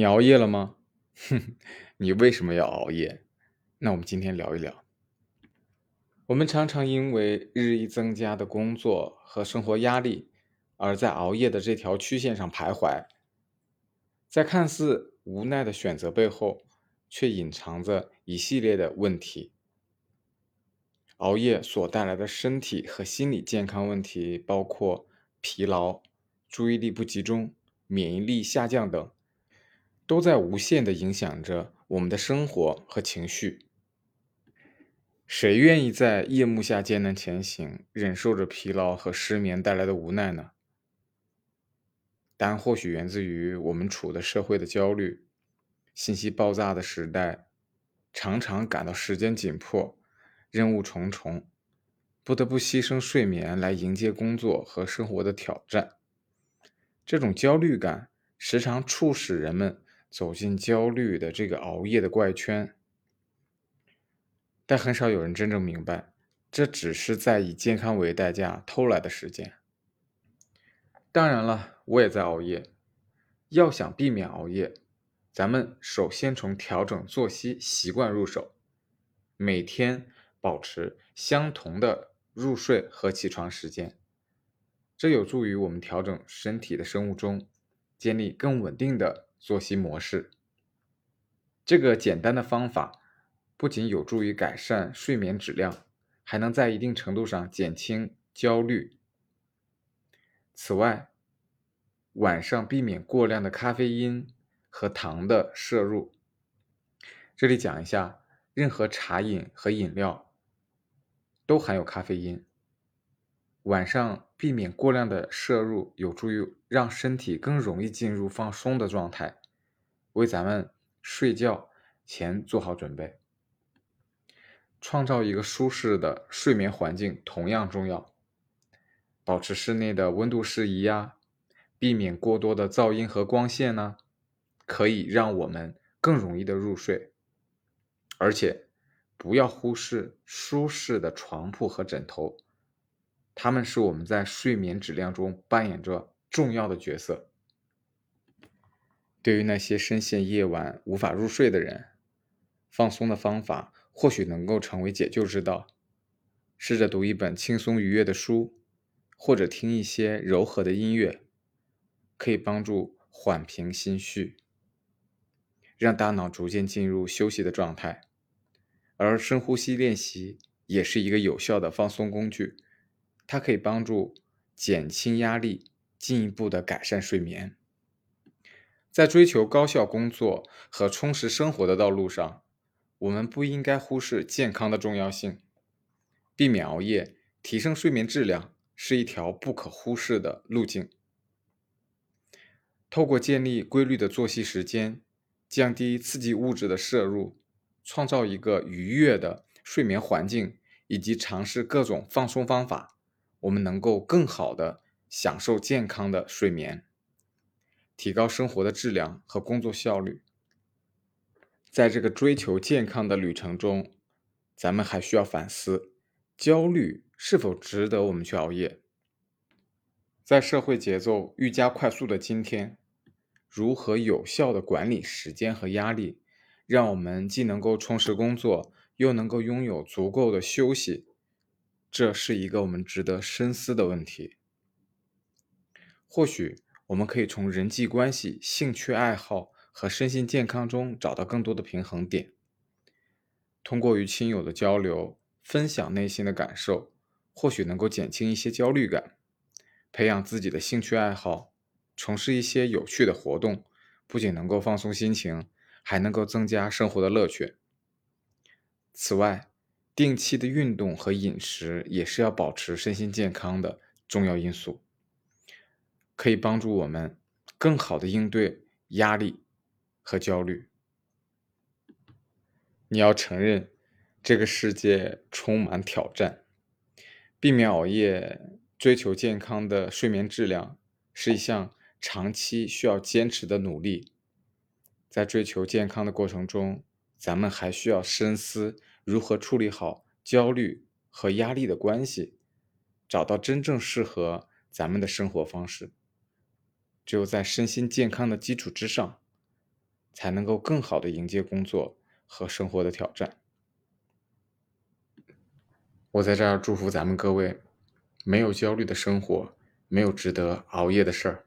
你熬夜了吗？哼，你为什么要熬夜？那我们今天聊一聊。我们常常因为日益增加的工作和生活压力，而在熬夜的这条曲线上徘徊。在看似无奈的选择背后，却隐藏着一系列的问题。熬夜所带来的身体和心理健康问题，包括疲劳、注意力不集中、免疫力下降等。都在无限的影响着我们的生活和情绪。谁愿意在夜幕下艰难前行，忍受着疲劳和失眠带来的无奈呢？答案或许源自于我们处的社会的焦虑，信息爆炸的时代，常常感到时间紧迫，任务重重，不得不牺牲睡眠来迎接工作和生活的挑战。这种焦虑感时常促使人们。走进焦虑的这个熬夜的怪圈，但很少有人真正明白，这只是在以健康为代价偷来的时间。当然了，我也在熬夜。要想避免熬夜，咱们首先从调整作息习惯入手，每天保持相同的入睡和起床时间，这有助于我们调整身体的生物钟，建立更稳定的。作息模式，这个简单的方法不仅有助于改善睡眠质量，还能在一定程度上减轻焦虑。此外，晚上避免过量的咖啡因和糖的摄入。这里讲一下，任何茶饮和饮料都含有咖啡因。晚上避免过量的摄入，有助于让身体更容易进入放松的状态，为咱们睡觉前做好准备。创造一个舒适的睡眠环境同样重要，保持室内的温度适宜呀，避免过多的噪音和光线呢，可以让我们更容易的入睡。而且不要忽视舒适的床铺和枕头。他们是我们在睡眠质量中扮演着重要的角色。对于那些深陷夜晚无法入睡的人，放松的方法或许能够成为解救之道。试着读一本轻松愉悦的书，或者听一些柔和的音乐，可以帮助缓平心绪，让大脑逐渐进入休息的状态。而深呼吸练习也是一个有效的放松工具。它可以帮助减轻压力，进一步的改善睡眠。在追求高效工作和充实生活的道路上，我们不应该忽视健康的重要性。避免熬夜，提升睡眠质量是一条不可忽视的路径。透过建立规律的作息时间，降低刺激物质的摄入，创造一个愉悦的睡眠环境，以及尝试各种放松方法。我们能够更好的享受健康的睡眠，提高生活的质量和工作效率。在这个追求健康的旅程中，咱们还需要反思：焦虑是否值得我们去熬夜？在社会节奏愈加快速的今天，如何有效的管理时间和压力，让我们既能够充实工作，又能够拥有足够的休息？这是一个我们值得深思的问题。或许我们可以从人际关系、兴趣爱好和身心健康中找到更多的平衡点。通过与亲友的交流，分享内心的感受，或许能够减轻一些焦虑感。培养自己的兴趣爱好，从事一些有趣的活动，不仅能够放松心情，还能够增加生活的乐趣。此外，定期的运动和饮食也是要保持身心健康的重要因素，可以帮助我们更好的应对压力和焦虑。你要承认，这个世界充满挑战，避免熬夜、追求健康的睡眠质量是一项长期需要坚持的努力。在追求健康的过程中，咱们还需要深思。如何处理好焦虑和压力的关系，找到真正适合咱们的生活方式。只有在身心健康的基础之上，才能够更好的迎接工作和生活的挑战。我在这儿祝福咱们各位，没有焦虑的生活，没有值得熬夜的事儿。